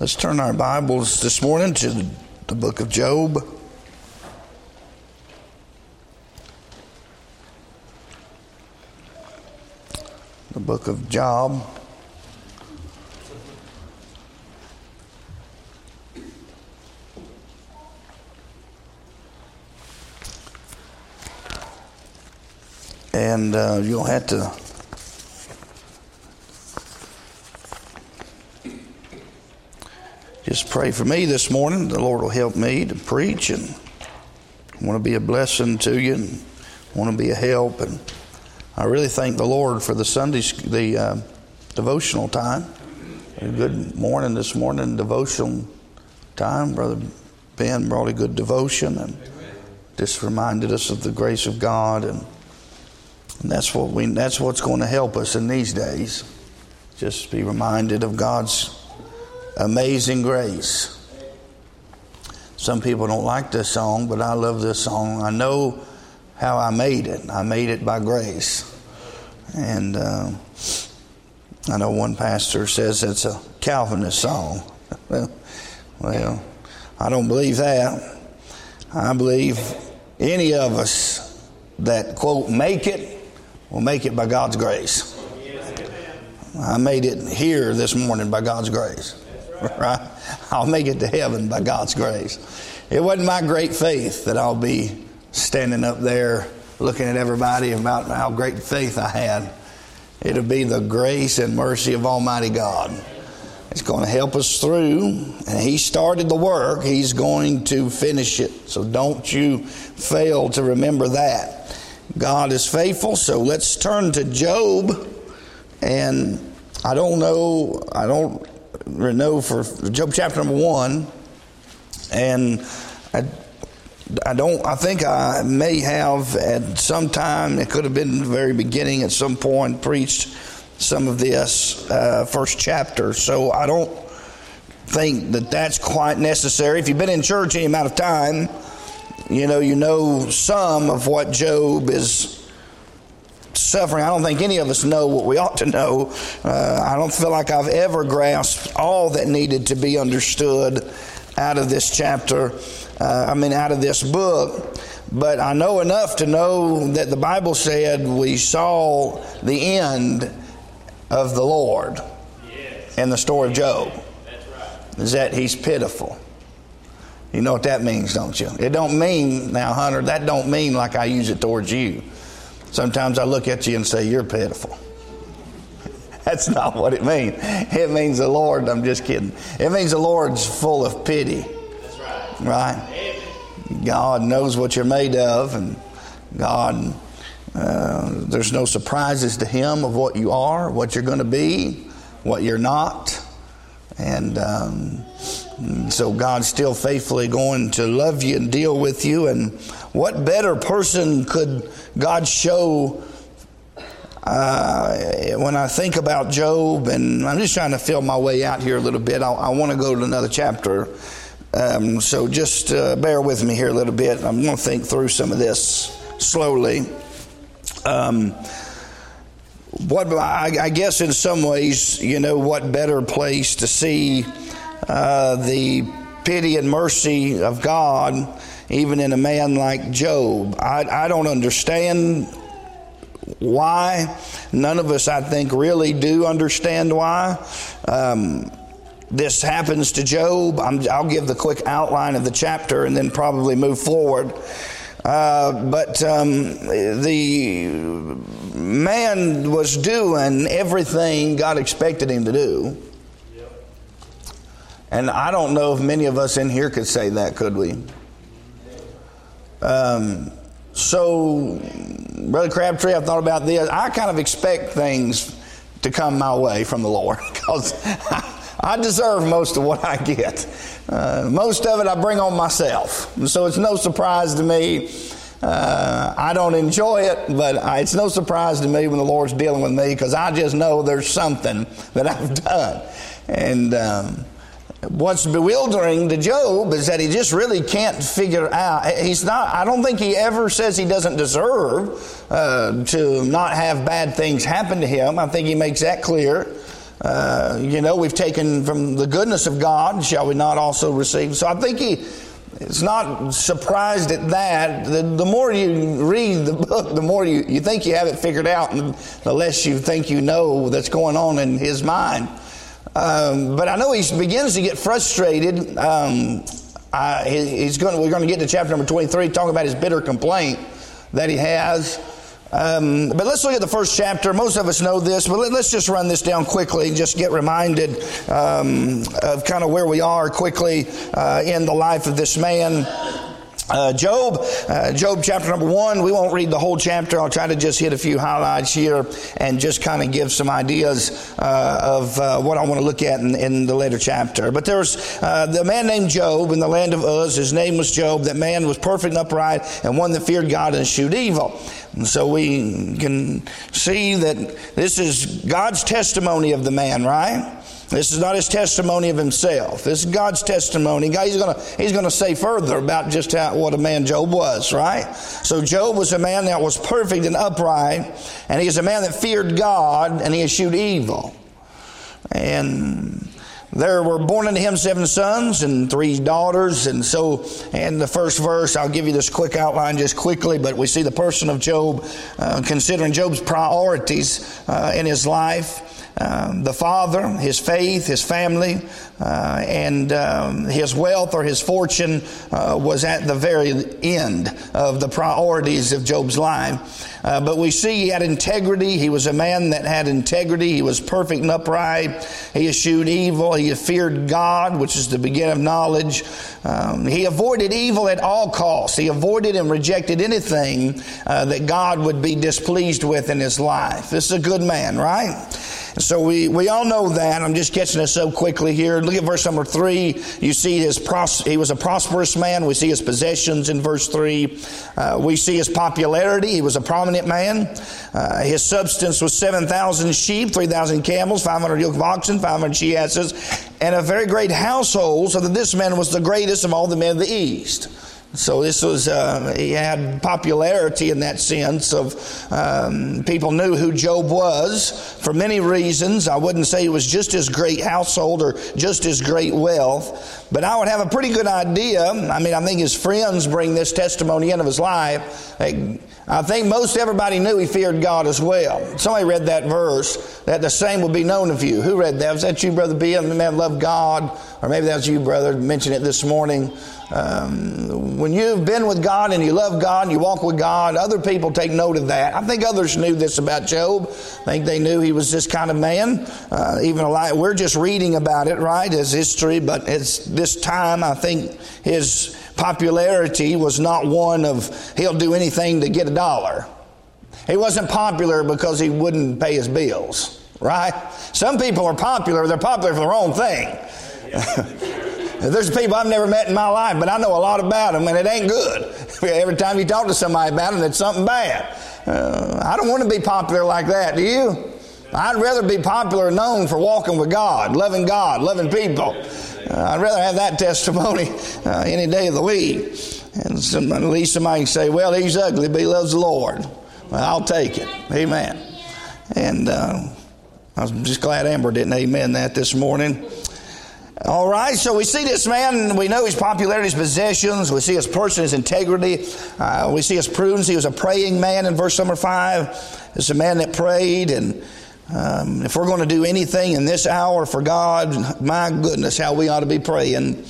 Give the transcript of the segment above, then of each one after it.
Let's turn our Bibles this morning to the book of Job. The book of Job. And uh, you'll have to just pray for me this morning. The Lord will help me to preach and I want to be a blessing to you and want to be a help. And I really thank the Lord for the Sunday, the uh, devotional time. Good morning this morning, devotional time. Brother Ben brought a good devotion and just reminded us of the grace of God and, and that's what we that's what's going to help us in these days. Just be reminded of God's Amazing Grace. Some people don't like this song, but I love this song. I know how I made it. I made it by grace. And uh, I know one pastor says it's a Calvinist song. well, I don't believe that. I believe any of us that, quote, make it, will make it by God's grace. I made it here this morning by God's grace. right? I'll make it to heaven by God's grace. It wasn't my great faith that I'll be standing up there looking at everybody about how great faith I had. It'll be the grace and mercy of Almighty God. It's going to help us through, and He started the work. He's going to finish it. So don't you fail to remember that. God is faithful, so let's turn to Job. And I don't know, I don't know for Job chapter number one, and I, I don't. I think I may have at some time. It could have been the very beginning at some point preached some of this uh, first chapter. So I don't think that that's quite necessary. If you've been in church any amount of time, you know you know some of what Job is suffering. I don't think any of us know what we ought to know. Uh, I don't feel like I've ever grasped all that needed to be understood out of this chapter, uh, I mean, out of this book. But I know enough to know that the Bible said we saw the end of the Lord yes. in the story of Job. Right. Is that he's pitiful. You know what that means, don't you? It don't mean now, Hunter. That don't mean like I use it towards you. Sometimes I look at you and say, You're pitiful. That's not what it means. It means the Lord, I'm just kidding. It means the Lord's full of pity. That's right. Right? God knows what you're made of, and God, uh, there's no surprises to Him of what you are, what you're going to be, what you're not. And um, so God's still faithfully going to love you and deal with you. And what better person could God show? Uh, when I think about Job, and I'm just trying to feel my way out here a little bit, I, I want to go to another chapter. Um, so just uh, bear with me here a little bit. I'm going to think through some of this slowly. Um, what I, I, guess in some ways, you know, what better place to see uh, the pity and mercy of God, even in a man like Job. I, I don't understand why. None of us, I think, really do understand why. Um, this happens to Job. i will give the quick outline of the chapter and then probably move forward. Uh, but um, the man was doing everything God expected him to do. And I don't know if many of us in here could say that, could we? Um, so, Brother Crabtree, I've thought about this. I kind of expect things to come my way from the Lord because I deserve most of what I get. Uh, most of it I bring on myself. So it's no surprise to me. Uh, I don't enjoy it, but I, it's no surprise to me when the Lord's dealing with me because I just know there's something that I've done. And. Um, what's bewildering to Job is that he just really can't figure out. He's not, I don't think he ever says he doesn't deserve uh, to not have bad things happen to him. I think he makes that clear. uh, you know, we've taken from the goodness of God, shall we not also receive? So I think he is not surprised at that. The, the more you read the book, the more you, you think you have it figured out, and the less you think you know that's going on in his mind. Um, but I know he begins to get frustrated. Um, he's going. We're going to get to chapter number twenty-three, talking about his bitter complaint that he has. Um, but let's look at the first chapter. Most of us know this, but let, us just run this down quickly and just get reminded um, of kind of where we are quickly uh, in the life of this man. Uh, Job, uh, Job chapter number one. We won't read the whole chapter. I'll try to just hit a few highlights here and just kind of give some ideas uh, of uh, what I want to look at in, in, the later chapter. But there's uh, the man named Job in the land of Uz. His name was Job. That man was perfect and upright and one that feared God and eschewed evil. And so we can see that this is God's testimony of the man, right? This is not his testimony of himself. This is God's testimony. He's going to he's to say further about just how, what a man Job was, right? So Job was a man that was perfect and upright, and he is a man that feared God and he eschewed evil. And there were born unto him seven sons and three daughters. And so, in the first verse, I'll give you this quick outline just quickly, but we see the person of Job, uh, considering Job's priorities uh, in his life. Um, the father, his faith, his family, uh, and um, his wealth or his fortune uh, was at the very end of the priorities of Job's life. Uh, but we see he had integrity. He was a man that had integrity. He was perfect and upright. He eschewed evil. He feared God, which is the beginning of knowledge. Um, he avoided evil at all costs. He avoided and rejected anything uh, that God would be displeased with in his life. This is a good man, right? So we, we all know that. I'm just catching us so quickly here. Look at verse number three. You see his pros- he was a prosperous man. We see his possessions in verse three. Uh, we see his popularity. He was a prominent man. Uh, his substance was 7,000 sheep, 3,000 camels, 500 yoke of oxen, 500 she asses, and a very great household, so that this man was the greatest of all the men of the East. So this was uh, he had popularity in that sense of um, people knew who Job was for many reasons. I wouldn't say it was just his great household or just his great wealth, but I would have a pretty good idea. I mean, I think his friends bring this testimony in of his life. I think most everybody knew he feared God as well. Somebody read that verse that the same will be known of you. Who read that? Was that you, brother B? The man loved God, or maybe that was you, brother. Mentioned it this morning. Um, when you've been with God and you love God and you walk with God, other people take note of that. I think others knew this about Job. I think they knew he was this kind of man. Uh, even like we're just reading about it, right, as history, but it's this time. I think his popularity was not one of he'll do anything to get a dollar. He wasn't popular because he wouldn't pay his bills, right? Some people are popular; they're popular for the wrong thing. There's people I've never met in my life, but I know a lot about them, and it ain't good. Every time you talk to somebody about them, it's something bad. Uh, I don't want to be popular like that, do you? I'd rather be popular known for walking with God, loving God, loving people. Uh, I'd rather have that testimony uh, any day of the week. And some, at least somebody can say, well, he's ugly, but he loves the Lord. Well, I'll take it. Amen. And uh, I'm just glad Amber didn't amen that this morning. All right, so we see this man, we know his popularity, his possessions, we see his person, his integrity, uh, we see his prudence. He was a praying man in verse number five. It's a man that prayed, and um, if we're going to do anything in this hour for God, my goodness, how we ought to be praying.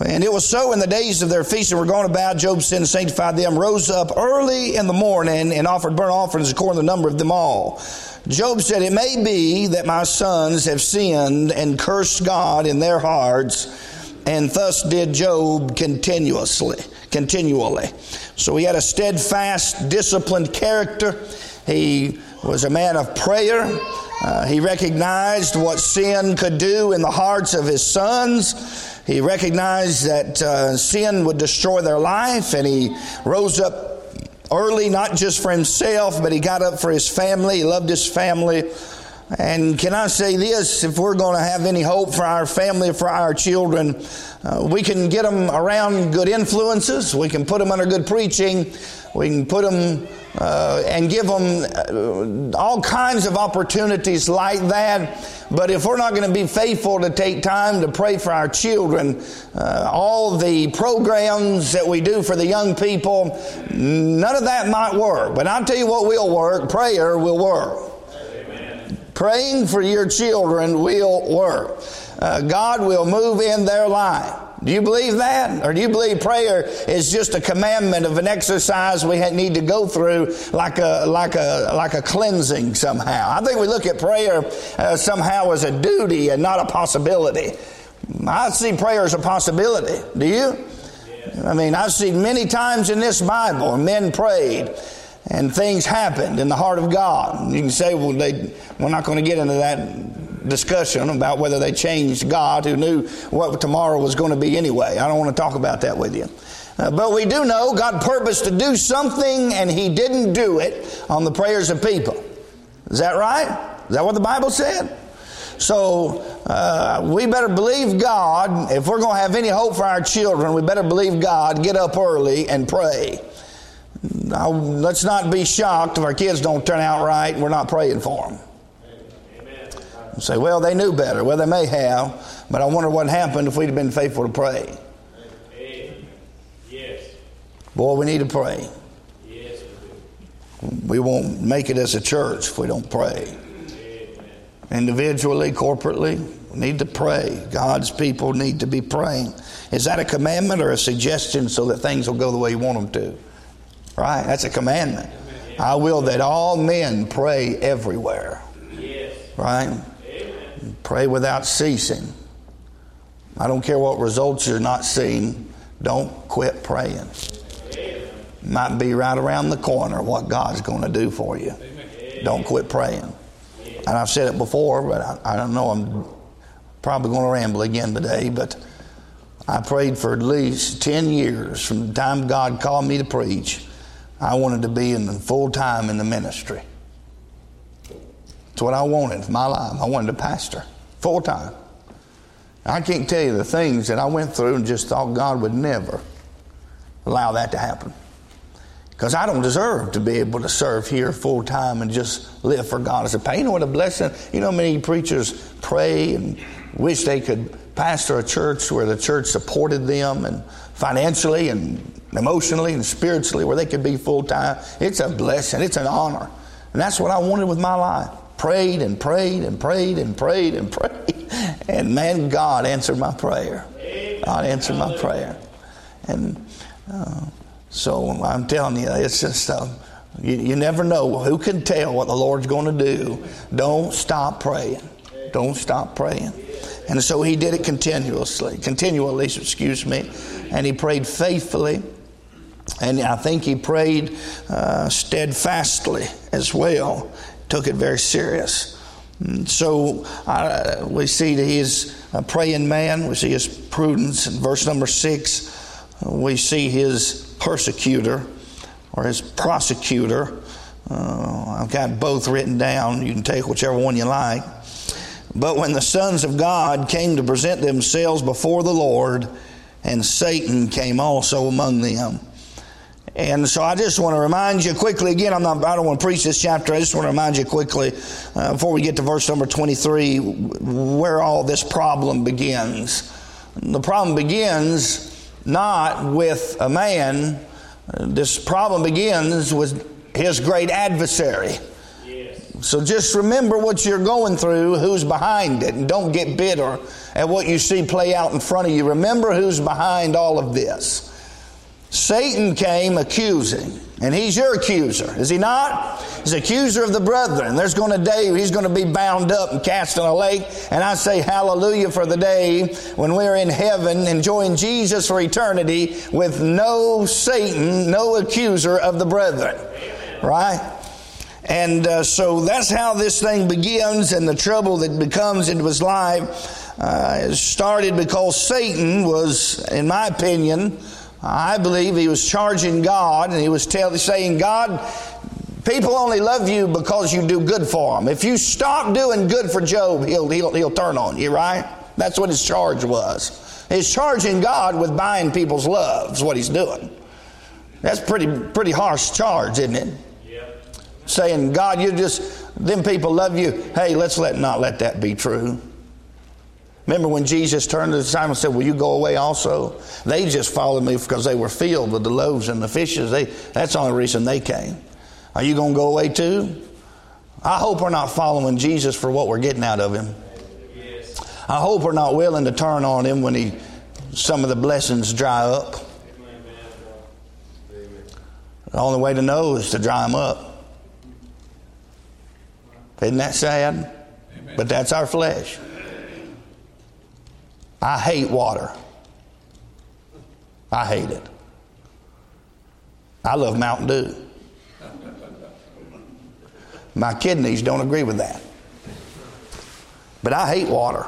And it was so in the days of their feast and were going about, Job sinned and sanctified them, rose up early in the morning and offered burnt offerings according to the number of them all. Job said, It may be that my sons have sinned and cursed God in their hearts, and thus did Job continuously, continually. So he had a steadfast, disciplined character. He was a man of prayer. Uh, he recognized what sin could do in the hearts of his sons. He recognized that uh, sin would destroy their life, and he rose up early, not just for himself, but he got up for his family. He loved his family. And can I say this? If we're going to have any hope for our family, for our children, uh, we can get them around good influences. We can put them under good preaching. We can put them uh, and give them uh, all kinds of opportunities like that. But if we're not going to be faithful to take time to pray for our children, uh, all the programs that we do for the young people, none of that might work. But I'll tell you what will work prayer will work. Praying for your children will work. Uh, God will move in their life. Do you believe that? Or do you believe prayer is just a commandment of an exercise we need to go through like a, like a, like a cleansing somehow? I think we look at prayer uh, somehow as a duty and not a possibility. I see prayer as a possibility. Do you? I mean, I've seen many times in this Bible men prayed and things happened in the heart of God. You can say, well, they, we're not going to get into that discussion about whether they changed God who knew what tomorrow was going to be anyway. I don't want to talk about that with you. Uh, but we do know God purposed to do something and He didn't do it on the prayers of people. Is that right? Is that what the Bible said? So uh, we better believe God. If we're going to have any hope for our children, we better believe God, get up early and pray. Now, let's not be shocked if our kids don't turn out right and we're not praying for them say, well, they knew better. Well, they may have, but I wonder what happened if we'd have been faithful to pray. Yes. Boy, we need to pray. Yes, we, do. we won't make it as a church if we don't pray. Amen. Individually, corporately, we need to pray. God's people need to be praying. Is that a commandment or a suggestion so that things will go the way you want them to? Right? That's a commandment. I will that all men pray everywhere. Yes. Right? Pray without ceasing. I don't care what results you're not seeing, don't quit praying. Might be right around the corner what God's going to do for you. Don't quit praying. And I've said it before, but I, I don't know, I'm probably going to ramble again today, but I prayed for at least 10 years from the time God called me to preach. I wanted to be in full time in the ministry. It's what I wanted my life. I wanted to pastor full time. I can't tell you the things that I went through and just thought God would never allow that to happen. Because I don't deserve to be able to serve here full time and just live for God as a pay. You know what a blessing? You know, many preachers pray and wish they could pastor a church where the church supported them and financially and emotionally and spiritually, where they could be full time. It's a blessing, it's an honor. And that's what I wanted with my life prayed and prayed and prayed and prayed and prayed. And man, God answered my prayer. God answered my prayer. And uh, so I'm telling you, it's just, uh, you, you never know. Who can tell what the Lord's going to do? Don't stop praying. Don't stop praying. And so he did it continuously, continually, excuse me. And he prayed faithfully. And I think he prayed uh, steadfastly as well took it very serious. So uh, we see that he is a praying man. We see his prudence. In verse number six, we see his persecutor or his prosecutor. Uh, I've got both written down. You can take whichever one you like. But when the sons of God came to present themselves before the Lord, and Satan came also among them. And so I just want to remind you quickly again, I'm not, I don't want to preach this chapter. I just want to remind you quickly uh, before we get to verse number 23 where all this problem begins. The problem begins not with a man, this problem begins with his great adversary. So just remember what you're going through, who's behind it, and don't get bitter at what you see play out in front of you. Remember who's behind all of this. Satan came accusing, and he's your accuser, is he not? He's accuser of the brethren. There's going to day he's going to be bound up and cast in a lake, and I say hallelujah for the day when we're in heaven enjoying Jesus for eternity with no Satan, no accuser of the brethren. Right? And uh, so that's how this thing begins, and the trouble that becomes into his life uh, started because Satan was, in my opinion, I believe he was charging God and he was tell, saying, God, people only love you because you do good for them. If you stop doing good for Job, he'll, he'll, he'll turn on you, right? That's what his charge was. He's charging God with buying people's love, is what he's doing. That's pretty pretty harsh charge, isn't it? saying, God, you just, them people love you. Hey, let's let not let that be true. Remember when Jesus turned to the disciples and said, Will you go away also? They just followed me because they were filled with the loaves and the fishes. They, that's the only reason they came. Are you going to go away too? I hope we're not following Jesus for what we're getting out of him. I hope we're not willing to turn on him when he, some of the blessings dry up. The only way to know is to dry them up. Isn't that sad? But that's our flesh. I hate water. I hate it. I love Mountain Dew. My kidneys don't agree with that. But I hate water.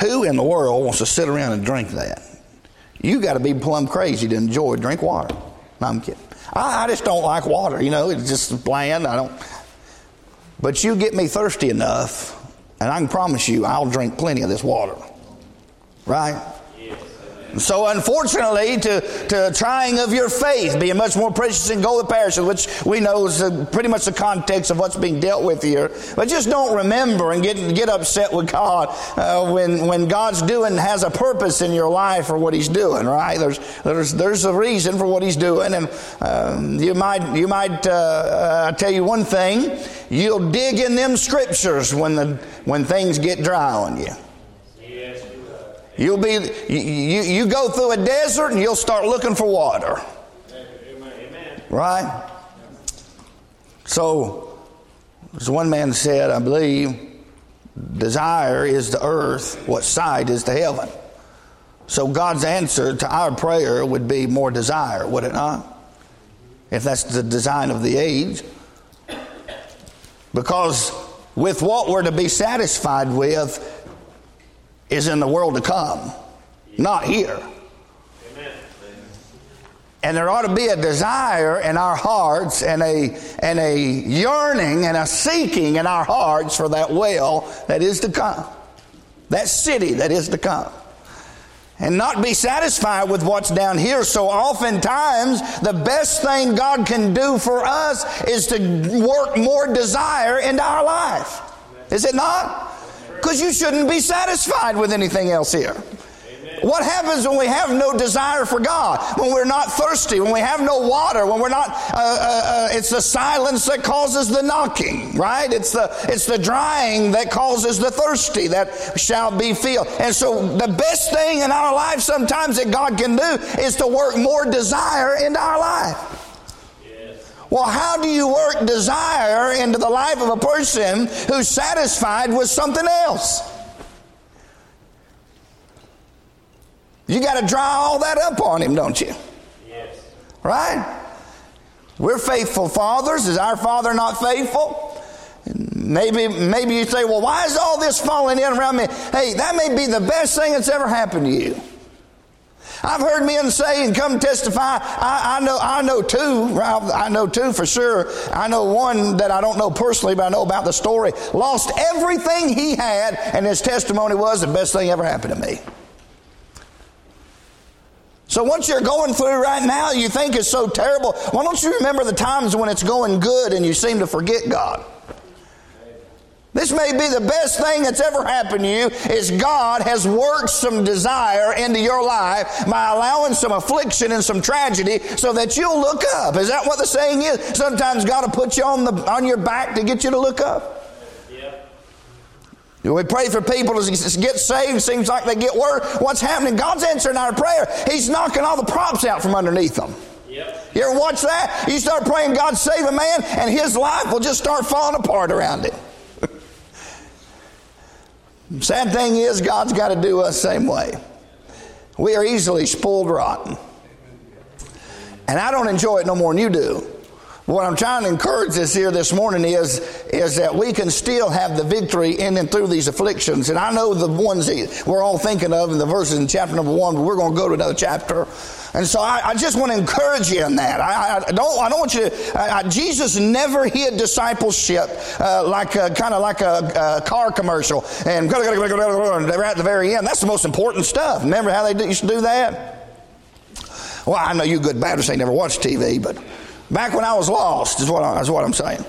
Who in the world wants to sit around and drink that? You got to be plumb crazy to enjoy drink water. No, I'm kidding. I, I just don't like water. You know, it's just bland. I don't. But you get me thirsty enough, and I can promise you, I'll drink plenty of this water. Right? So, unfortunately, to, to trying of your faith, being much more precious than gold that perishes, which we know is pretty much the context of what's being dealt with here. But just don't remember and get, get upset with God uh, when, when God's doing has a purpose in your life for what He's doing, right? There's, there's, there's a reason for what He's doing. And um, you might, you might uh, uh, tell you one thing you'll dig in them scriptures when, the, when things get dry on you. You'll be, you, you, go through a desert and you'll start looking for water. Right? So, as one man said, I believe, desire is the earth, what side is the heaven? So, God's answer to our prayer would be more desire, would it not? If that's the design of the age. Because with what we're to be satisfied with, is in the world to come, not here. And there ought to be a desire in our hearts and a, and a yearning and a seeking in our hearts for that well that is to come, that city that is to come. And not be satisfied with what's down here. So oftentimes, the best thing God can do for us is to work more desire into our life. Is it not? Because you shouldn't be satisfied with anything else here. What happens when we have no desire for God? When we're not thirsty? When we have no water? When we're not? Uh, uh, uh, it's the silence that causes the knocking, right? It's the it's the drying that causes the thirsty that shall be filled. And so the best thing in our life sometimes that God can do is to work more desire into our life. Well, how do you work desire into the life of a person who's satisfied with something else? You got to dry all that up on him, don't you? Yes. Right? We're faithful fathers. Is our father not faithful? Maybe, maybe you say, well, why is all this falling in around me? Hey, that may be the best thing that's ever happened to you. I've heard men say and come testify. I, I know, I know two. I know two for sure. I know one that I don't know personally, but I know about the story. Lost everything he had, and his testimony was the best thing ever happened to me. So what you're going through right now, you think is so terrible. Why don't you remember the times when it's going good and you seem to forget God? This may be the best thing that's ever happened to you is God has worked some desire into your life by allowing some affliction and some tragedy so that you'll look up. Is that what the saying is? Sometimes God will put you on the on your back to get you to look up. We pray for people to get saved. Seems like they get worse. What's happening? God's answering our prayer. He's knocking all the props out from underneath them. Yep. You ever watch that? You start praying, God save a man, and his life will just start falling apart around it. Sad thing is, God's got to do us same way. We are easily spoiled rotten. And I don't enjoy it no more than you do. What I'm trying to encourage us here this morning is, is that we can still have the victory in and through these afflictions. And I know the ones that we're all thinking of in the verses in chapter number one, but we're going to go to another chapter. And so I, I just want to encourage you in that. I, I don't, I don't want you to, Jesus never hid discipleship uh, like kind of like a, a, car commercial. And they're at the very end. That's the most important stuff. Remember how they used to do that? Well, I know you good Baptists ain't never watched TV, but Back when I was lost, is what, I, is what I'm saying.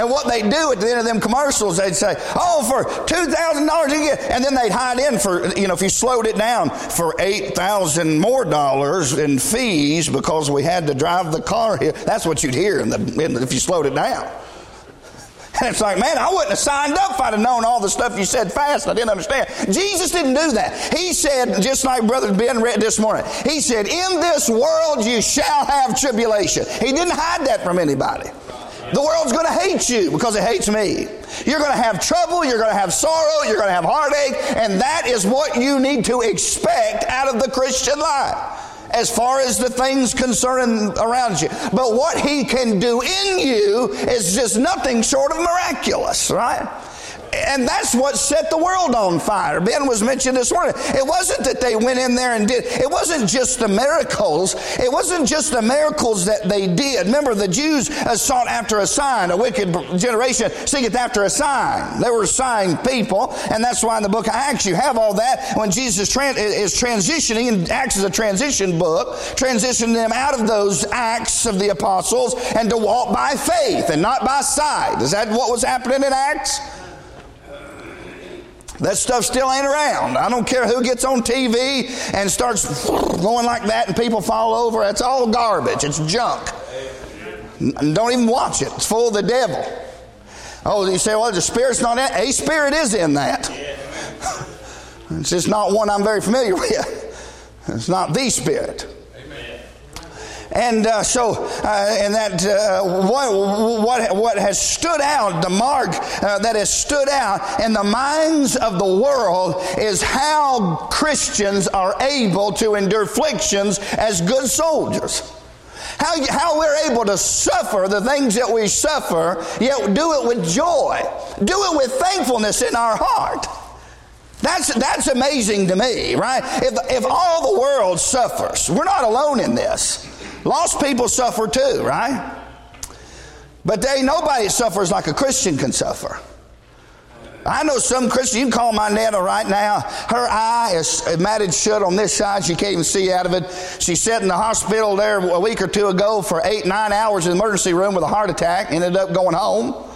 And what they do at the end of them commercials, they'd say, "Oh, for two thousand dollars you get," and then they'd hide in for you know if you slowed it down for eight thousand more dollars in fees because we had to drive the car here. That's what you'd hear in the, in the, if you slowed it down. It's like, man, I wouldn't have signed up if I'd have known all the stuff you said fast. I didn't understand. Jesus didn't do that. He said, just like Brother Ben read this morning, he said, In this world you shall have tribulation. He didn't hide that from anybody. The world's going to hate you because it hates me. You're going to have trouble, you're going to have sorrow, you're going to have heartache, and that is what you need to expect out of the Christian life as far as the things concerning around you. But what he can do in you is just nothing short of miraculous, right? And that's what set the world on fire. Ben was mentioned this morning. It wasn't that they went in there and did, it wasn't just the miracles. It wasn't just the miracles that they did. Remember, the Jews uh, sought after a sign. A wicked generation seeketh after a sign. They were sign people, and that's why in the book of Acts you have all that. When Jesus is transitioning, and Acts is a transition book, transitioning them out of those acts of the apostles and to walk by faith and not by sight. Is that what was happening in Acts? That stuff still ain't around. I don't care who gets on TV and starts going like that and people fall over. It's all garbage. It's junk. Don't even watch it. It's full of the devil. Oh, you say, well, the spirit's not in it. A spirit is in that. It's just not one I'm very familiar with. It's not the spirit. And uh, so, uh, and that uh, what, what, what has stood out, the mark uh, that has stood out in the minds of the world is how Christians are able to endure afflictions as good soldiers. How, how we're able to suffer the things that we suffer, yet do it with joy, do it with thankfulness in our heart. That's, that's amazing to me, right? If, if all the world suffers, we're not alone in this. Lost people suffer too, right? But ain't nobody suffers like a Christian can suffer. I know some Christian, you can call my Netta right now. Her eye is matted shut on this side. She can't even see out of it. She sat in the hospital there a week or two ago for eight, nine hours in the emergency room with a heart attack, ended up going home.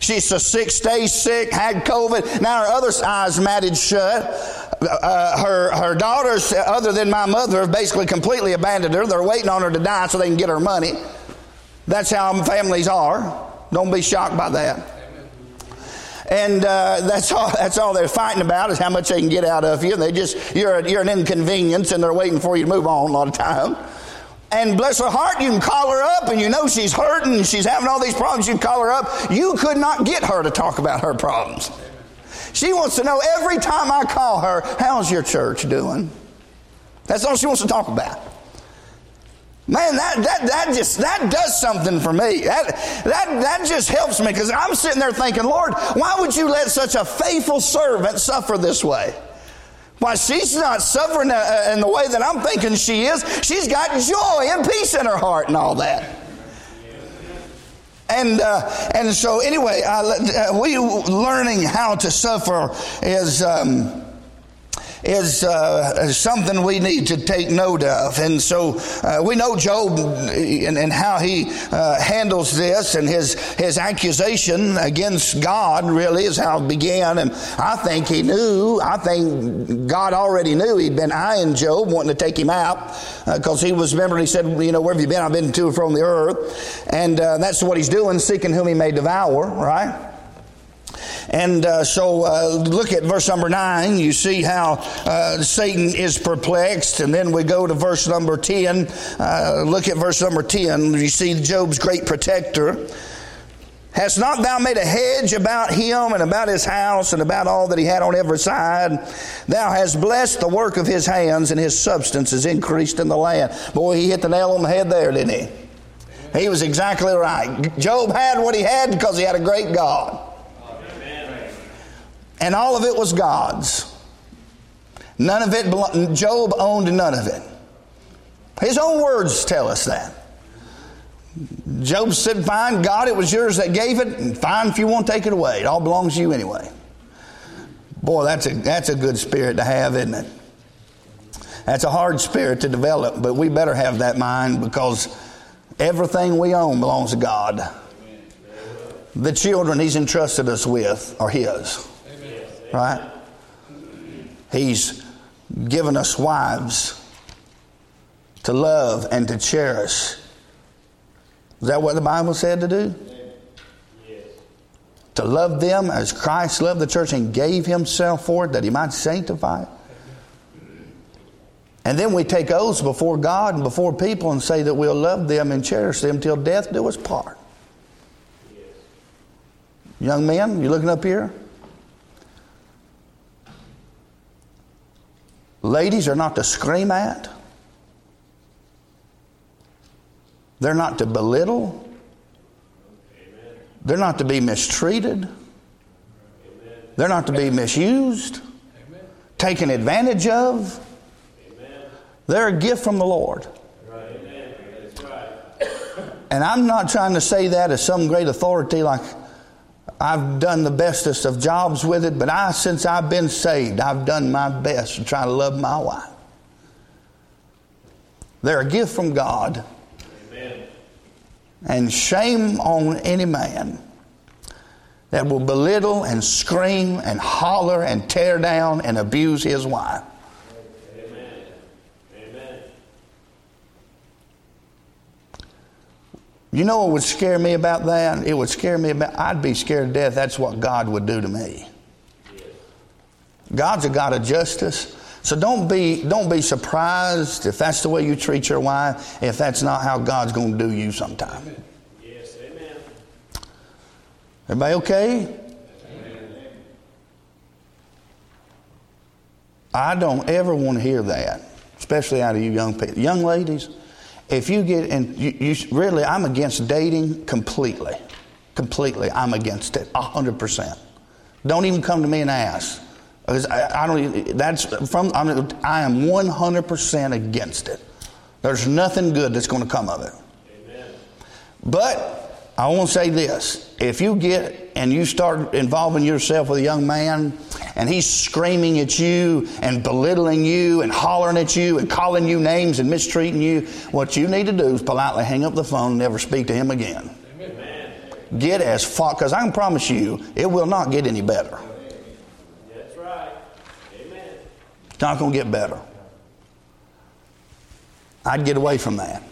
She's a sick, stays sick, had COVID. Now her other eye's matted shut uh, her, her daughters, other than my mother, have basically completely abandoned her. They're waiting on her to die so they can get her money. That's how families are. Don't be shocked by that. And uh, that's all. That's all they're fighting about is how much they can get out of you. They just you're a, you're an inconvenience, and they're waiting for you to move on a lot of time. And bless her heart, you can call her up, and you know she's hurting, she's having all these problems. You call her up. You could not get her to talk about her problems. She wants to know every time I call her, how's your church doing? That's all she wants to talk about. Man, that, that, that just, that does something for me. That, that, that just helps me because I'm sitting there thinking, Lord, why would you let such a faithful servant suffer this way? Why, she's not suffering uh, uh, in the way that I'm thinking she is. She's got joy and peace in her heart and all that. And uh, and so anyway, uh, we learning how to suffer is. Um, is uh, something we need to take note of. And so uh, we know Job and, and how he uh, handles this and his, his accusation against God really is how it began. And I think he knew, I think God already knew he'd been eyeing Job, wanting to take him out because uh, he was, remember, he said, You know, where have you been? I've been to and from the earth. And uh, that's what he's doing, seeking whom he may devour, right? And uh, so uh, look at verse number nine. You see how uh, Satan is perplexed. And then we go to verse number 10. Uh, look at verse number 10. You see Job's great protector. Hast not thou made a hedge about him and about his house and about all that he had on every side? Thou hast blessed the work of his hands, and his substance is increased in the land. Boy, he hit the nail on the head there, didn't he? He was exactly right. Job had what he had because he had a great God and all of it was God's. None of it, Job owned none of it. His own words tell us that. Job said, Fine, God, it was yours that gave it, and fine if you want to take it away. It all belongs to you anyway. Boy, that's a, that's a good spirit to have, isn't it? That's a hard spirit to develop, but we better have that mind because everything we own belongs to God. The children He's entrusted us with are His. Right? He's given us wives to love and to cherish. Is that what the Bible said to do? To love them as Christ loved the church and gave himself for it that he might sanctify it. And then we take oaths before God and before people and say that we'll love them and cherish them till death do us part. Young men, you looking up here? Ladies are not to scream at. They're not to belittle. They're not to be mistreated. They're not to be misused, taken advantage of. They're a gift from the Lord. And I'm not trying to say that as some great authority like I've done the bestest of jobs with it, but I, since I've been saved, I've done my best to try to love my wife. They're a gift from God. Amen. And shame on any man that will belittle and scream and holler and tear down and abuse his wife. You know what would scare me about that? It would scare me about, I'd be scared to death. That's what God would do to me. God's a God of justice. So don't be, don't be surprised if that's the way you treat your wife, if that's not how God's going to do you sometime. Yes, amen. Everybody okay? Amen. I don't ever want to hear that, especially out of you young people. Young ladies, if you get and you, you, really i'm against dating completely completely. I'm against it 100% don't even come to me and ask. Because I, I don't that's from I'm, i am 100% against it. There's nothing good that's going to come of it. Amen. but I want to say this. If you get and you start involving yourself with a young man and he's screaming at you and belittling you and hollering at you and calling you names and mistreating you, what you need to do is politely hang up the phone and never speak to him again. Amen. Get as far, because I can promise you, it will not get any better. That's right. Amen. It's not going to get better. I'd get away from that.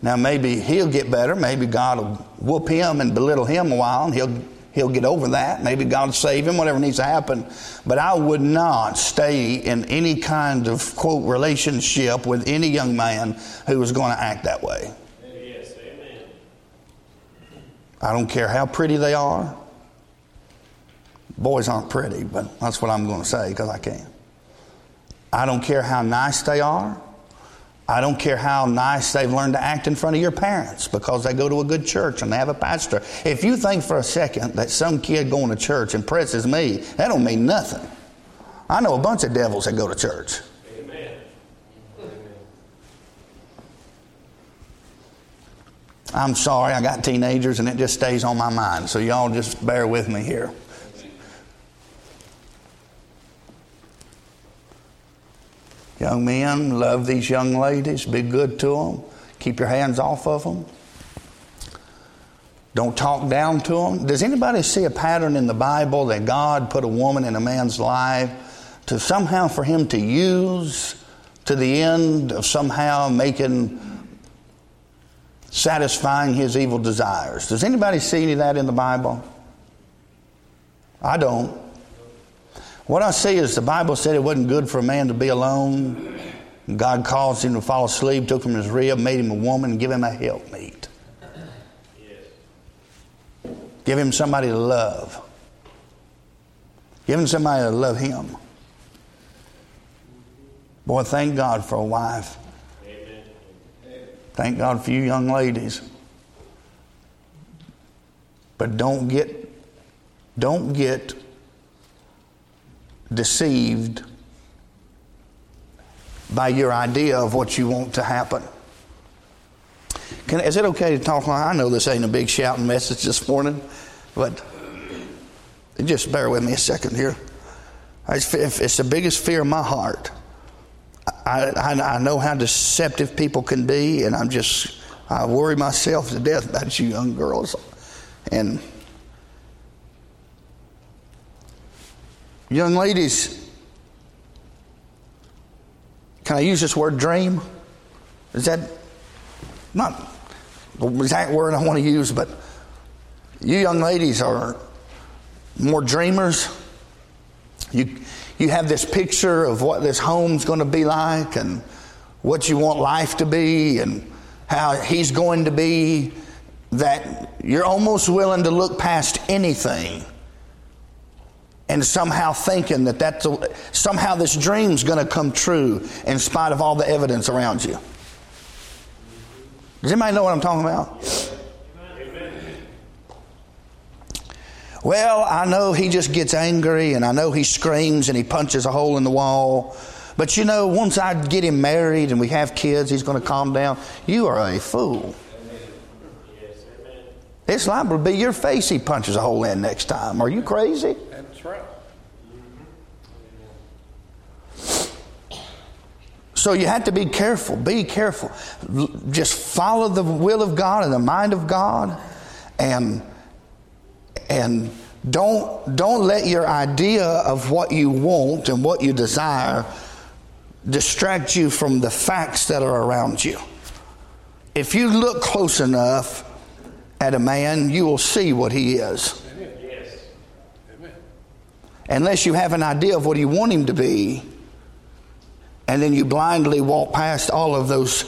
Now maybe he'll get better. Maybe God will whoop him and belittle him a while, and he'll he'll get over that. Maybe God will save him. Whatever needs to happen. But I would not stay in any kind of quote relationship with any young man who was going to act that way. Amen. I don't care how pretty they are. Boys aren't pretty, but that's what I'm going to say because I can. I don't care how nice they are. I don't care how nice they've learned to act in front of your parents because they go to a good church and they have a pastor. If you think for a second that some kid going to church impresses me, that don't mean nothing. I know a bunch of devils that go to church. Amen. I'm sorry, I got teenagers and it just stays on my mind, so y'all just bear with me here. Young men, love these young ladies, be good to them, keep your hands off of them. Don't talk down to them. Does anybody see a pattern in the Bible that God put a woman in a man's life to somehow for him to use to the end of somehow making satisfying his evil desires? Does anybody see any of that in the Bible? I don't. What I see is the Bible said it wasn't good for a man to be alone. God caused him to fall asleep, took him his rib, made him a woman, and give him a helpmeet. Give him somebody to love. Give him somebody to love him. Boy, thank God for a wife. Thank God for you young ladies. But don't get don't get deceived by your idea of what you want to happen. Can, is it okay to talk? I know this ain't a big shouting message this morning, but just bear with me a second here. It's, the biggest fear of my heart I, I, I know how deceptive people can be, and I'm just, I worry myself to death about you young girls. And young ladies, can I use this word dream? Is that not the exact word I want to use, but you young ladies are more dreamers. You, you have this picture of what this home's going to be like and what you want life to be and how he's going to be, that you're almost willing to look past anything and somehow thinking that that's a, somehow this dream's going to come true in spite of all the evidence around you. Does anybody know what I'm talking about? Well, I know he just gets angry and I know he screams and he punches a hole in the wall. But you know, once I get him married and we have kids, he's going to calm down. You are a fool. It's liable to be your face he punches a hole in next time. Are you crazy? That's right. So you have to be careful. Be careful. Just follow the will of God and the mind of God and and don't don't let your idea of what you want and what you desire distract you from the facts that are around you. If you look close enough at a man, you will see what he is. Unless you have an idea of what you want him to be, and then you blindly walk past all of those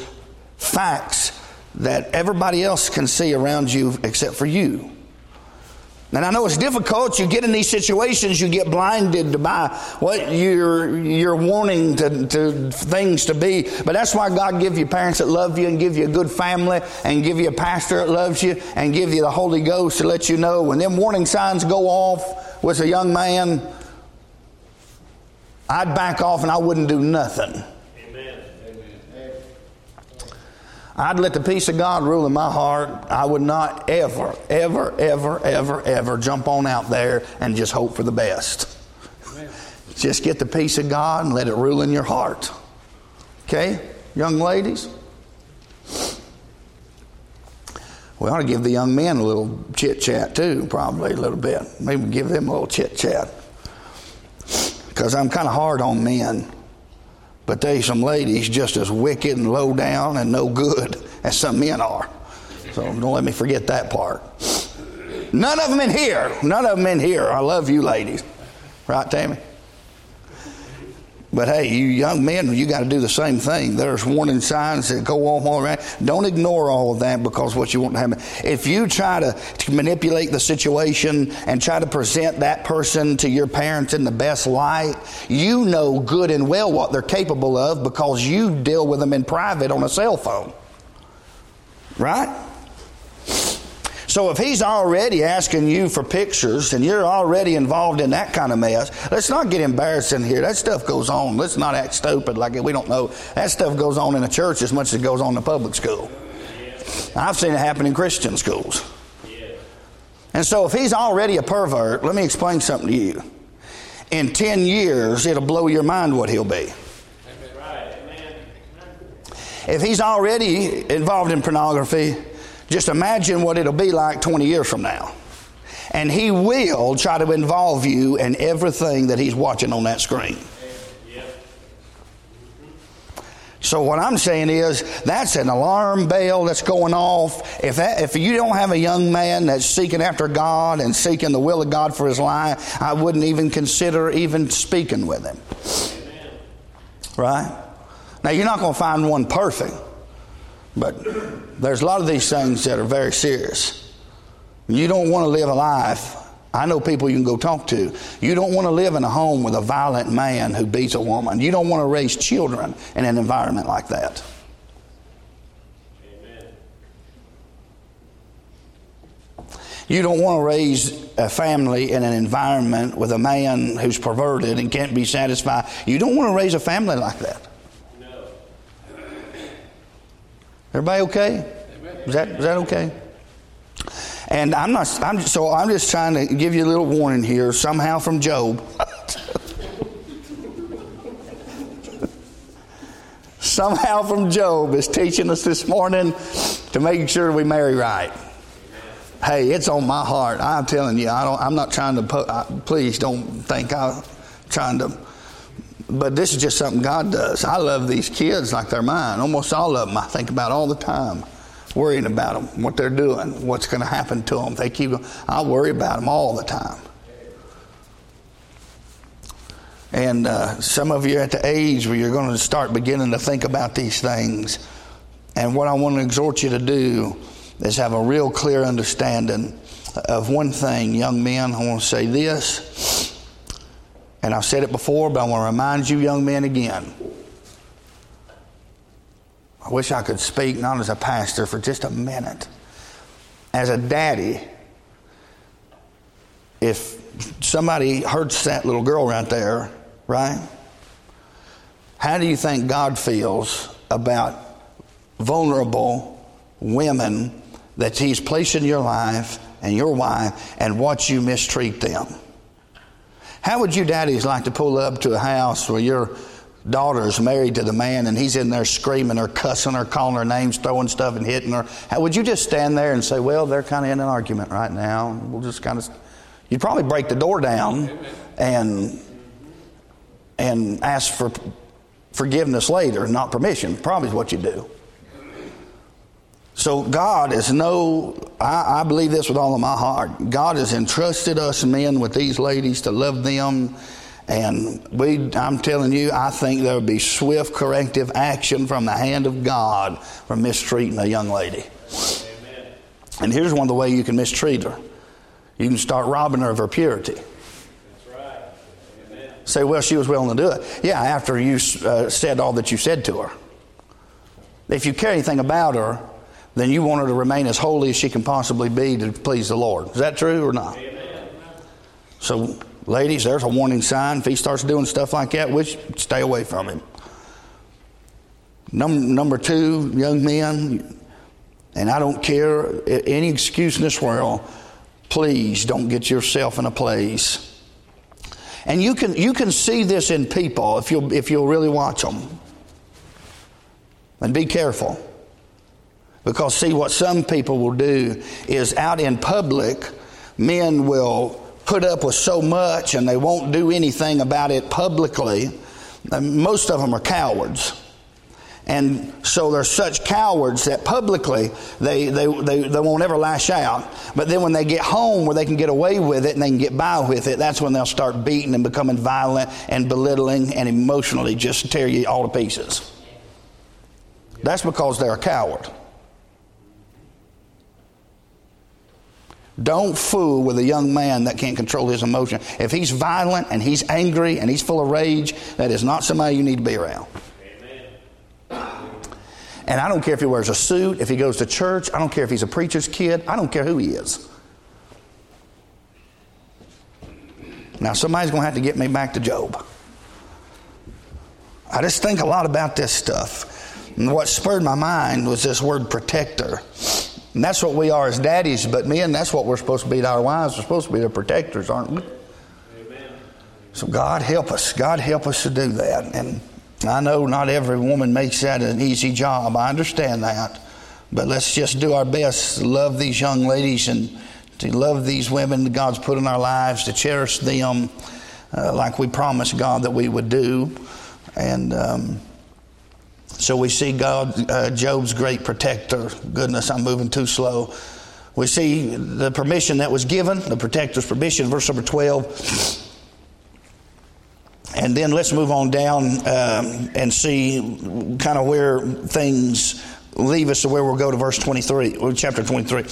facts that everybody else can see around you except for you. And I know it's difficult. You get in these situations, you get blinded by what you're you're wanting to, to things to be. But that's why God give you parents that love you and give you a good family and give you a pastor that loves you and give you the Holy Ghost to let you know when them warning signs go off with a young man, I'd back off and I wouldn't do nothing. I'd let the peace of God rule in my heart. I would not ever, ever, ever, ever, ever jump on out there and just hope for the best. Just get the peace of God and let it rule in your heart. Okay, young ladies? We ought to give the young men a little chit chat too, probably a little bit. Maybe give them a little chit chat. Because I'm kind of hard on men. But there's some ladies just as wicked and low down and no good as some men are. So don't let me forget that part. None of them in here. None of them in here. I love you ladies. Right, Tammy? But hey, you young men, you got to do the same thing. There's warning signs that go on all around. Don't ignore all of that because what you want to happen. If you try to, to manipulate the situation and try to present that person to your parents in the best light, you know good and well what they're capable of because you deal with them in private on a cell phone. Right? So if he's already asking you for pictures and you're already involved in that kind of mess, let's not get embarrassed in here. That stuff goes on. Let's not act stupid like we don't know. That stuff goes on in a church as much as it goes on in a public school. I've seen it happen in Christian schools. And so if he's already a pervert, let me explain something to you. In 10 years, it'll blow your mind what he'll be. If he's already involved in pornography, just imagine what it'll be like 20 years from now. And he will try to involve you in everything that he's watching on that screen. So what I'm saying is that's an alarm bell that's going off. If that, if you don't have a young man that's seeking after God and seeking the will of God for his life, I wouldn't even consider even speaking with him. Amen. Right? Now you're not going to find one perfect. But there's a lot of these things that are very serious. You don't want to live a life. I know people you can go talk to. You don't want to live in a home with a violent man who beats a woman. You don't want to raise children in an environment like that. You don't want to raise a family in an environment with a man who's perverted and can't be satisfied. You don't want to raise a family like that. Everybody okay? Is that, is that okay? And I'm not, I'm so I'm just trying to give you a little warning here, somehow from Job. somehow from Job is teaching us this morning to make sure we marry right. Hey, it's on my heart. I'm telling you, I don't. I'm not trying to. Put, I, please don't think I'm trying to. But this is just something God does. I love these kids like they're mine. Almost all of them. I think about all the time, worrying about them, what they're doing, what's going to happen to them. They keep. I worry about them all the time. And uh, some of you are at the age where you're going to start beginning to think about these things. And what I want to exhort you to do is have a real clear understanding of one thing. Young men, I want to say this, and I've said it before, but I want to remind you, young men, again. I wish I could speak not as a pastor for just a minute. As a daddy, if somebody hurts that little girl right there, right? How do you think God feels about vulnerable women that He's placed in your life and your wife and watch you mistreat them? How would you daddies like to pull up to a house where your daughter's married to the man and he's in there screaming or cussing or calling her names, throwing stuff and hitting her? How, would you just stand there and say, well, they're kind of in an argument right now? We'll just kind of, you'd probably break the door down and and ask for forgiveness later, not permission. Probably is what you do. So God is no, I, I, believe this with all of my heart. God has entrusted us men with these ladies to love them. And we, I'm telling you, I think there will be swift corrective action from the hand of God for mistreating a young lady. Amen. And here's one of the ways you can mistreat her. You can start robbing her of her purity. Say, well, she was willing to do it. Yeah, after you uh, said all that you said to her. If you care anything about her, then you want her to remain as holy as she can possibly be to please the Lord. Is that true or not? Amen. So, ladies, there's a warning sign. If he starts doing stuff like that, which stay away from him. Number, number two, young men, and I don't care any excuse in this world, please don't get yourself in a place and you can, you can see this in people if you'll, if you'll really watch them. And be careful. Because, see, what some people will do is out in public, men will put up with so much and they won't do anything about it publicly. Most of them are cowards. And so they're such cowards that publicly they, they, they, they won't ever lash out. But then when they get home where they can get away with it and they can get by with it, that's when they'll start beating and becoming violent and belittling and emotionally just tear you all to pieces. That's because they're a coward. Don't fool with a young man that can't control his emotion. If he's violent and he's angry and he's full of rage, that is not somebody you need to be around. And I don't care if he wears a suit, if he goes to church, I don't care if he's a preacher's kid, I don't care who he is. Now, somebody's going to have to get me back to Job. I just think a lot about this stuff. And what spurred my mind was this word protector. And that's what we are as daddies, but men, that's what we're supposed to be to our wives. We're supposed to be their protectors, aren't we? Amen. So God help us. God help us to do that. And I know not every woman makes that an easy job. I understand that. But let's just do our best to love these young ladies and to love these women that God's put in our lives, to cherish them uh, like we promised God that we would do. And um, so we see God, uh, Job's great protector. Goodness, I'm moving too slow. We see the permission that was given, the protector's permission, verse number 12. And then let's move on down um, and see kind of where things leave us to where we'll go to verse 23, or chapter 23.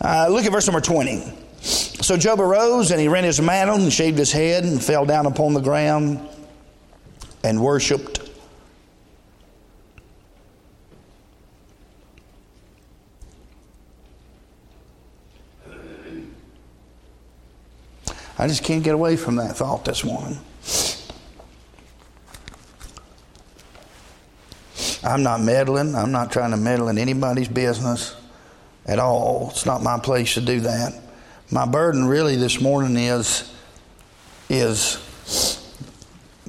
Uh, look at verse number 20. So Job arose and he rent his mantle and shaved his head and fell down upon the ground and worshiped. I just can't get away from that thought this morning. I'm not meddling. I'm not trying to meddle in anybody's business at all. It's not my place to do that. My burden really this morning is is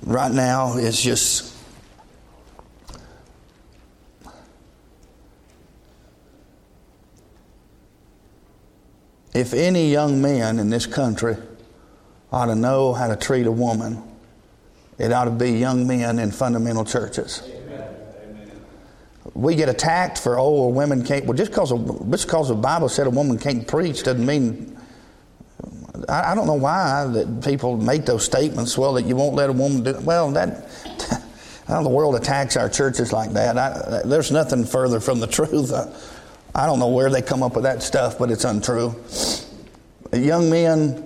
right now is just if any young man in this country ought to know how to treat a woman, it ought to be young men in fundamental churches. We get attacked for oh, women can't. Well, just because just because the Bible said a woman can't preach doesn't mean. I, I don't know why that people make those statements. Well, that you won't let a woman do. Well, that how the world attacks our churches like that. I, there's nothing further from the truth. I, I don't know where they come up with that stuff, but it's untrue. Young men,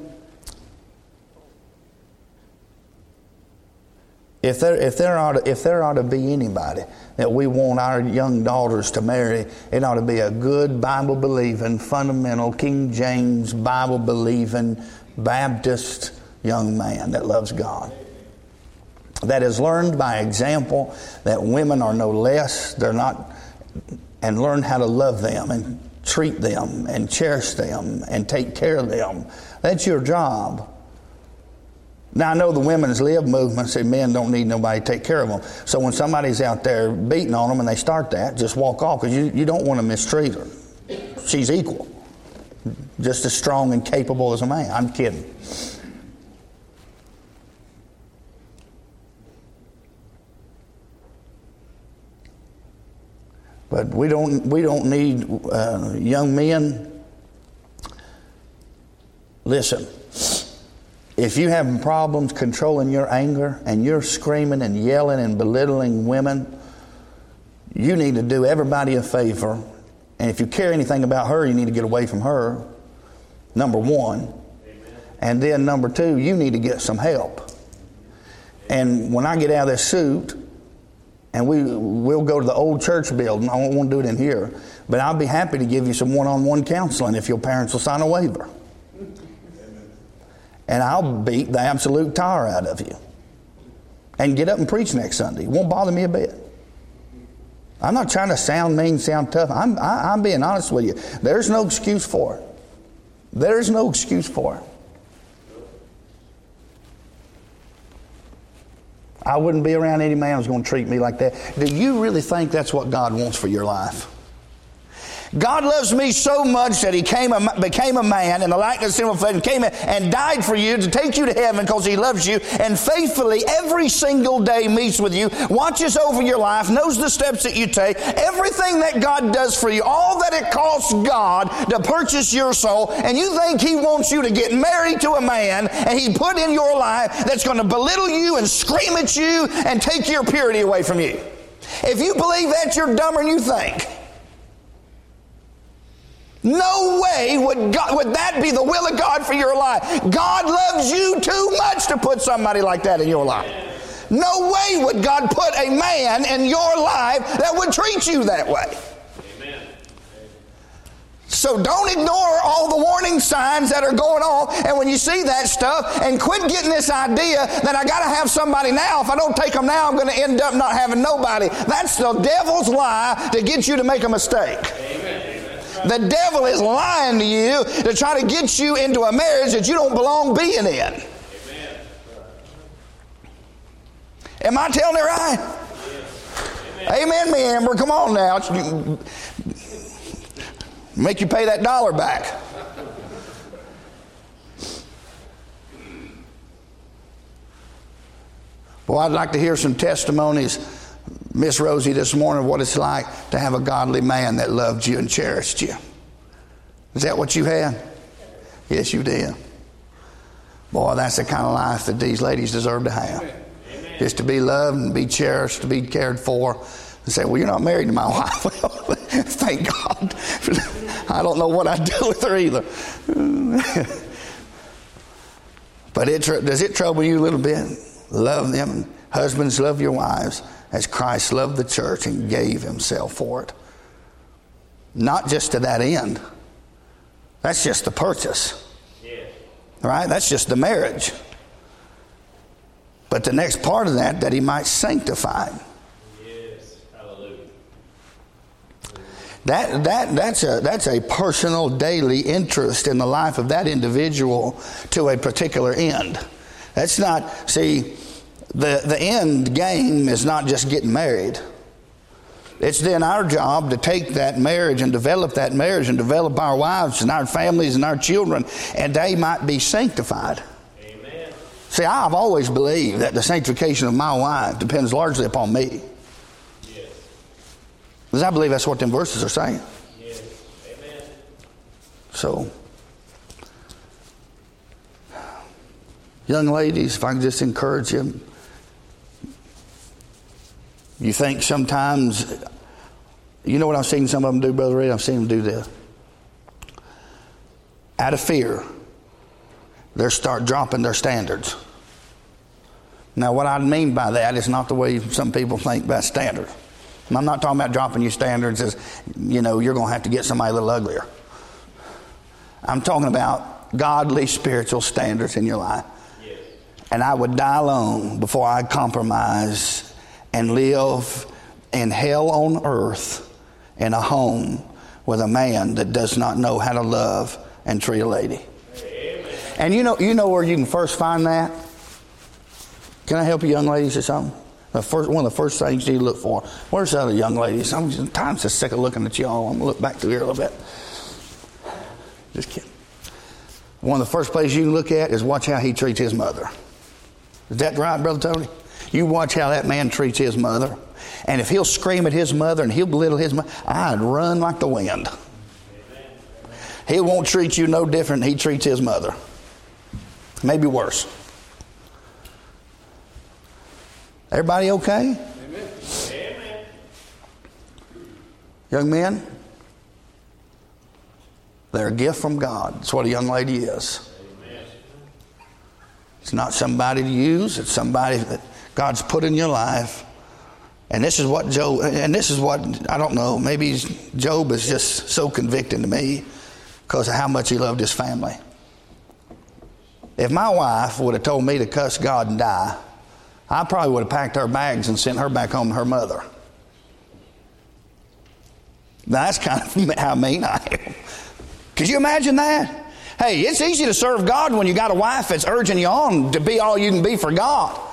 if there, if, there ought to, if there ought to be anybody that we want our young daughters to marry, it ought to be a good Bible believing, fundamental, King James Bible believing, Baptist young man that loves God. That has learned by example that women are no less, they're not and learn how to love them and treat them and cherish them and take care of them. That's your job. Now, I know the women's Lib movement say men don't need nobody to take care of them. So when somebody's out there beating on them and they start that, just walk off because you, you don't want to mistreat her. She's equal, just as strong and capable as a man. I'm kidding. But we don't, we don't need uh, young men. Listen, if you have problems controlling your anger and you're screaming and yelling and belittling women, you need to do everybody a favor. And if you care anything about her, you need to get away from her. Number one. And then number two, you need to get some help. And when I get out of this suit, and we will go to the old church building. I won't want to do it in here, but I'll be happy to give you some one-on-one counseling if your parents will sign a waiver. And I'll beat the absolute tar out of you, and get up and preach next Sunday. It won't bother me a bit. I'm not trying to sound mean, sound tough. I'm, I, I'm being honest with you. There's no excuse for it. There's no excuse for it. I wouldn't be around any man who's going to treat me like that. Do you really think that's what God wants for your life? God loves me so much that He came became a man in the likeness of sinful flesh and came and died for you to take you to heaven because He loves you and faithfully every single day meets with you, watches over your life, knows the steps that you take, everything that God does for you, all that it costs God to purchase your soul, and you think He wants you to get married to a man and He put in your life that's going to belittle you and scream at you and take your purity away from you. If you believe that, you're dumber than you think. No way would, God, would that be the will of God for your life. God loves you too much to put somebody like that in your life. No way would God put a man in your life that would treat you that way. Amen. So don't ignore all the warning signs that are going on. And when you see that stuff, and quit getting this idea that I got to have somebody now. If I don't take them now, I'm going to end up not having nobody. That's the devil's lie to get you to make a mistake. Amen. The devil is lying to you to try to get you into a marriage that you don't belong being in. Am I telling it right? Amen, me, Amber. Come on now. Make you pay that dollar back. Well, I'd like to hear some testimonies Miss Rosie this morning what it's like to have a godly man that loved you and cherished you. Is that what you had? Yes, you did. Boy, that's the kind of life that these ladies deserve to have. Amen. Just to be loved and be cherished, to be cared for. And say, well, you're not married to my wife. Well, thank God. I don't know what I'd do with her either. but it, does it trouble you a little bit? Love them. Husbands, love your wives as Christ loved the church and gave himself for it. Not just to that end. That's just the purchase. Right? That's just the marriage. But the next part of that, that he might sanctify. Yes. Hallelujah. That, that, that's, a, that's a personal daily interest in the life of that individual to a particular end. That's not, see, the, the end game is not just getting married. It's then our job to take that marriage and develop that marriage and develop our wives and our families and our children, and they might be sanctified. Amen. See, I've always believed that the sanctification of my wife depends largely upon me. Yes. Because I believe that's what them verses are saying. Yes. Amen. So, young ladies, if I can just encourage you, you think sometimes, you know what I've seen some of them do, Brother Ray? I've seen them do this. Out of fear, they start dropping their standards. Now, what I mean by that is not the way some people think about standards. I'm not talking about dropping your standards as, you know, you're going to have to get somebody a little uglier. I'm talking about godly spiritual standards in your life. Yes. And I would die alone before I'd compromise and live in hell on earth in a home with a man that does not know how to love and treat a lady. Amen. And you know, you know where you can first find that? Can I help you, young ladies, or something? The first, one of the first things you look for. Where's the other young ladies? I'm just, times just sick of looking at y'all. I'm going to look back through here a little bit. Just kidding. One of the first places you can look at is watch how he treats his mother. Is that right, Brother Tony? You watch how that man treats his mother. And if he'll scream at his mother and he'll belittle his mother, I'd run like the wind. He won't treat you no different than he treats his mother. Maybe worse. Everybody okay? Amen. Amen. Young men, they're a gift from God. That's what a young lady is. It's not somebody to use, it's somebody that God's put in your life. And this is what Job, and this is what, I don't know, maybe Job is just so convicting to me because of how much he loved his family. If my wife would have told me to cuss God and die, I probably would have packed her bags and sent her back home to her mother. That's kind of how mean I am. Could you imagine that? Hey, it's easy to serve God when you got a wife that's urging you on to be all you can be for God.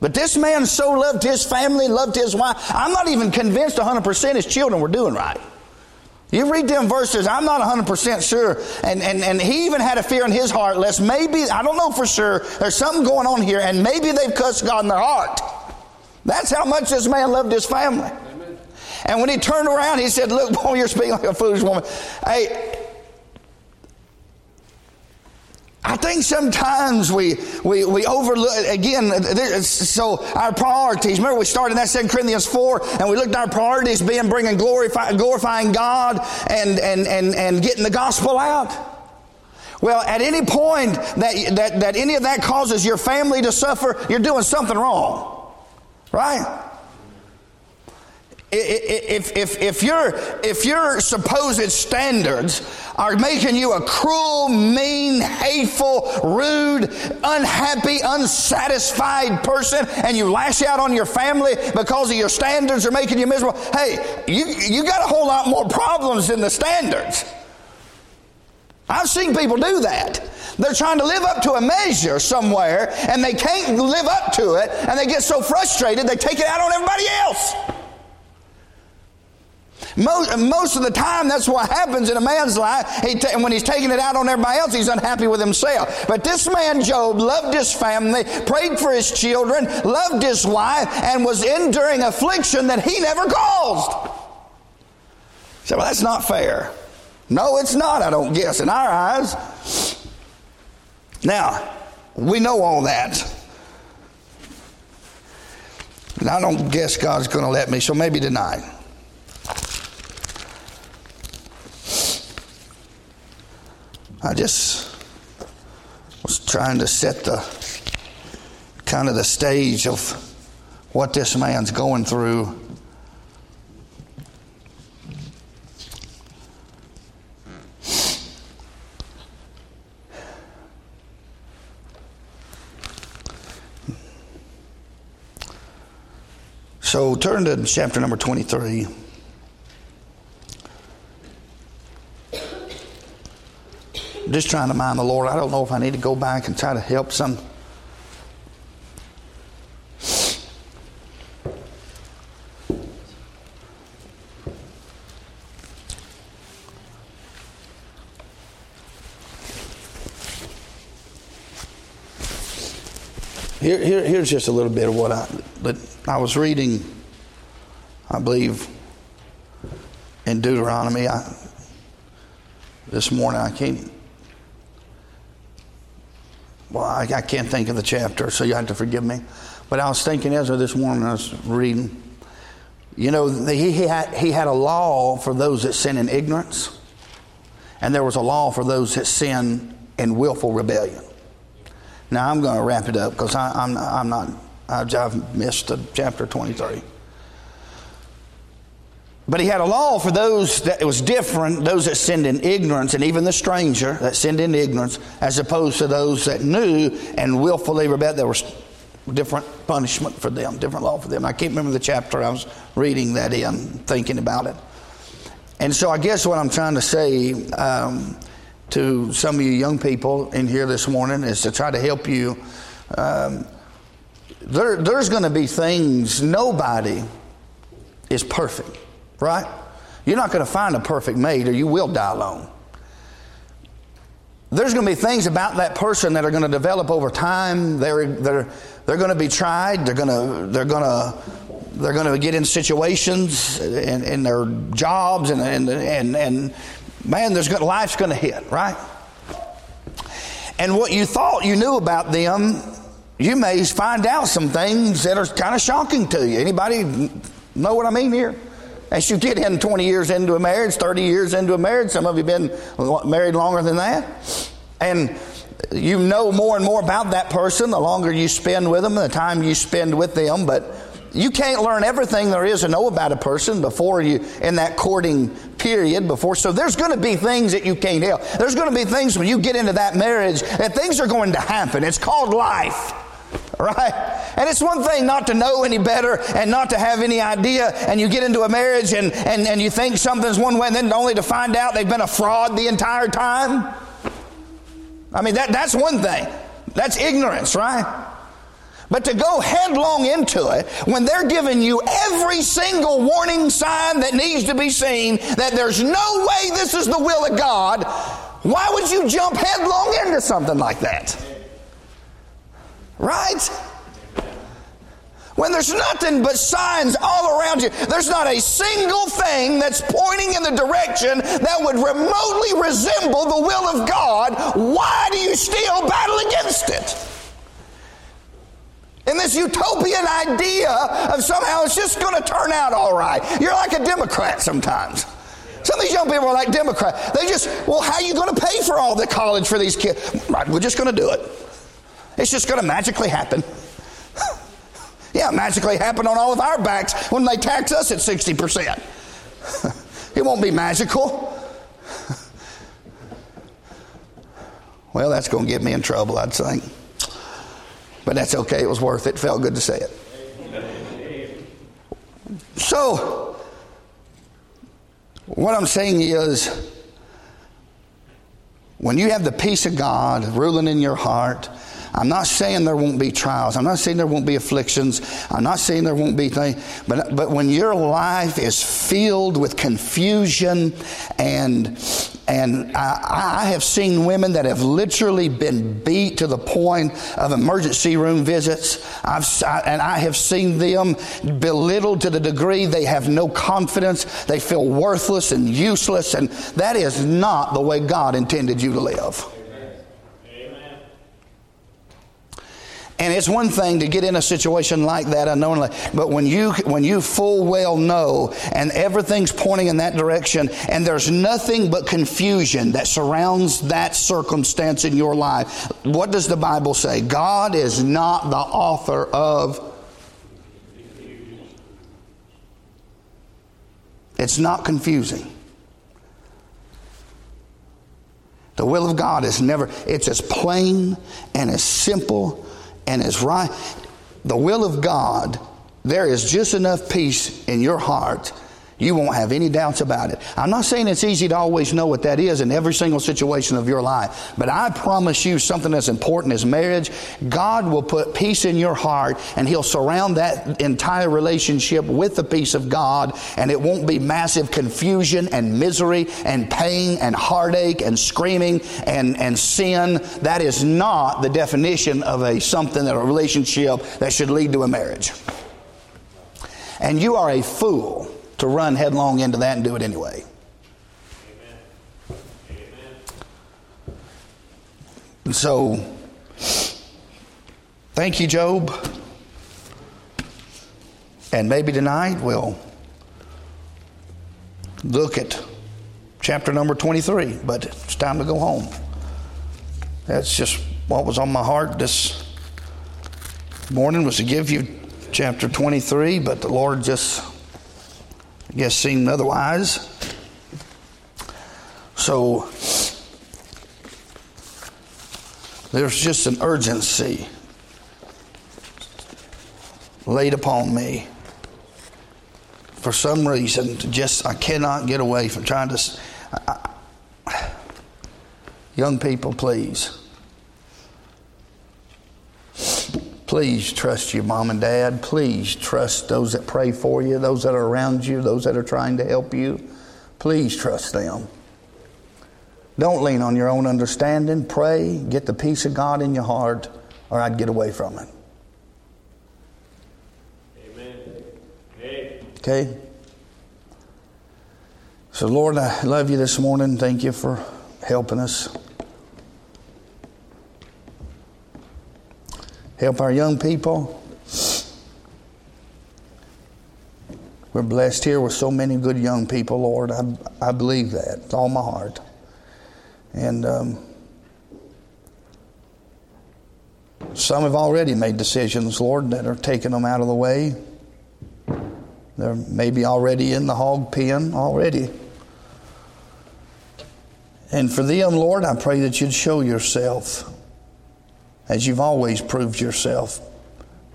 But this man so loved his family, loved his wife. I'm not even convinced 100% his children were doing right. You read them verses, I'm not 100% sure. And, and, and he even had a fear in his heart, lest maybe, I don't know for sure, there's something going on here, and maybe they've cussed God in their heart. That's how much this man loved his family. Amen. And when he turned around, he said, Look, boy, you're speaking like a foolish woman. Hey, I think sometimes we, we, we overlook, again, so our priorities, remember we started in that 2 Corinthians 4 and we looked at our priorities being bringing glorify, glorifying God and, and, and, and getting the gospel out. Well, at any point that, that, that any of that causes your family to suffer, you're doing something wrong. Right? If, if, if, your, if your supposed standards are making you a cruel, mean, hateful, rude, unhappy, unsatisfied person, and you lash out on your family because of your standards are making you miserable, hey, you, you got a whole lot more problems than the standards. I've seen people do that. They're trying to live up to a measure somewhere, and they can't live up to it, and they get so frustrated they take it out on everybody else. Most, most of the time, that's what happens in a man's life. He when he's taking it out on everybody else, he's unhappy with himself. But this man, Job, loved his family, prayed for his children, loved his wife, and was enduring affliction that he never caused. So, well, that's not fair. No, it's not, I don't guess, in our eyes. Now, we know all that. And I don't guess God's going to let me, so maybe tonight. I just was trying to set the kind of the stage of what this man's going through. So turn to chapter number 23. just trying to mind the Lord. I don't know if I need to go back and try to help some. Here, here, here's just a little bit of what I but I was reading. I believe in Deuteronomy. I, this morning I can't well, I, I can't think of the chapter, so you have to forgive me. But I was thinking Ezra this morning, I was reading. You know, he, he, had, he had a law for those that sin in ignorance, and there was a law for those that sin in willful rebellion. Now I'm going to wrap it up because I'm, I'm not, I've missed chapter 23. But he had a law for those that was different, those that sinned in ignorance, and even the stranger that sinned in ignorance, as opposed to those that knew and willfully rebelled. There was different punishment for them, different law for them. I can't remember the chapter I was reading that in, thinking about it. And so I guess what I'm trying to say um, to some of you young people in here this morning is to try to help you. Um, there, there's going to be things, nobody is perfect, right? You're not going to find a perfect mate or you will die alone. There's going to be things about that person that are going to develop over time. They're, they're, they're going to be tried. They're going to, they're going to, they're going to get in situations in, in their jobs and, and, and, and man, there's going, life's going to hit, right? And what you thought you knew about them, you may find out some things that are kind of shocking to you. Anybody know what I mean here? As you get in 20 years into a marriage, 30 years into a marriage, some of you have been married longer than that, and you know more and more about that person the longer you spend with them, the time you spend with them, but you can't learn everything there is to know about a person before you in that courting period before. So there's going to be things that you can't help. There's going to be things when you get into that marriage that things are going to happen. It's called life right? And it's one thing not to know any better and not to have any idea and you get into a marriage and, and, and you think something's one way and then only to find out they've been a fraud the entire time. I mean that, that's one thing. That's ignorance right? But to go headlong into it when they're giving you every single warning sign that needs to be seen that there's no way this is the will of God, why would you jump headlong into something like that? Right? When there's nothing but signs all around you, there's not a single thing that's pointing in the direction that would remotely resemble the will of God, why do you still battle against it? in this utopian idea of somehow it's just going to turn out all right. You're like a Democrat sometimes. Some of these young people are like Democrat. They just, well, how are you going to pay for all the college for these kids? Right, we're just going to do it. It's just going to magically happen. yeah, magically happen on all of our backs when they tax us at 60%. it won't be magical. well, that's going to get me in trouble, I'd think. But that's okay. It was worth it. Felt good to say it. So, what I'm saying is, when you have the peace of God ruling in your heart, I'm not saying there won't be trials. I'm not saying there won't be afflictions. I'm not saying there won't be things. But, but when your life is filled with confusion and and I, I, have seen women that have literally been beat to the point of emergency room visits. I've, I, and I have seen them belittled to the degree they have no confidence. They feel worthless and useless. And that is not the way God intended you to live. And it's one thing to get in a situation like that unknowingly, but when you when you full well know and everything's pointing in that direction and there's nothing but confusion that surrounds that circumstance in your life, what does the Bible say? God is not the author of It's not confusing. The will of God is never, it's as plain and as simple and is right, the will of God, there is just enough peace in your heart You won't have any doubts about it. I'm not saying it's easy to always know what that is in every single situation of your life, but I promise you something as important as marriage, God will put peace in your heart and He'll surround that entire relationship with the peace of God, and it won't be massive confusion and misery and pain and heartache and screaming and, and sin. That is not the definition of a something that a relationship that should lead to a marriage. And you are a fool to run headlong into that and do it anyway. Amen. Amen. So, thank you, Job. And maybe tonight we'll look at chapter number 23, but it's time to go home. That's just what was on my heart this morning was to give you chapter 23, but the Lord just I guess seemed otherwise. So there's just an urgency laid upon me for some reason just I cannot get away from trying to I, young people please Please trust your mom and dad. Please trust those that pray for you, those that are around you, those that are trying to help you. Please trust them. Don't lean on your own understanding. Pray, get the peace of God in your heart, or I'd get away from it. Amen. Hey. Okay? So, Lord, I love you this morning. Thank you for helping us. Help our young people. We're blessed here with so many good young people, Lord. I, I believe that with all my heart. And um, some have already made decisions, Lord, that are taking them out of the way. They're maybe already in the hog pen already. And for them, Lord, I pray that you'd show yourself as you've always proved yourself,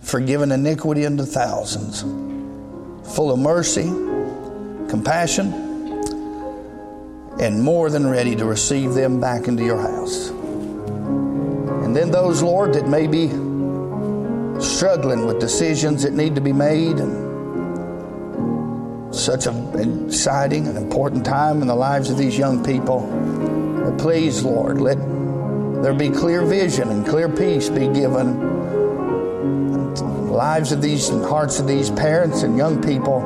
forgiving iniquity unto thousands, full of mercy, compassion, and more than ready to receive them back into your house. And then those, Lord, that may be struggling with decisions that need to be made and such an exciting and important time in the lives of these young people. Please, Lord, let there be clear vision and clear peace be given. Lives of these and hearts of these parents and young people.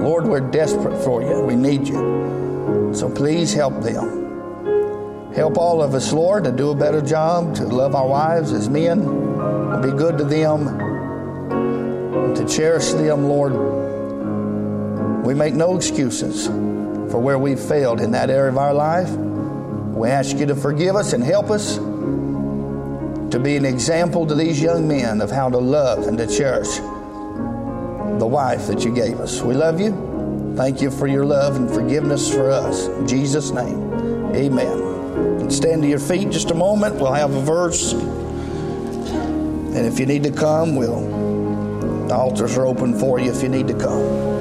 Lord, we're desperate for you. We need you. So please help them. Help all of us, Lord, to do a better job, to love our wives as men, to be good to them, to cherish them, Lord. We make no excuses for where we've failed in that area of our life. We ask you to forgive us and help us to be an example to these young men of how to love and to cherish the wife that you gave us. We love you. Thank you for your love and forgiveness for us. In Jesus' name, amen. Stand to your feet just a moment. We'll have a verse. And if you need to come, we'll, the altars are open for you if you need to come.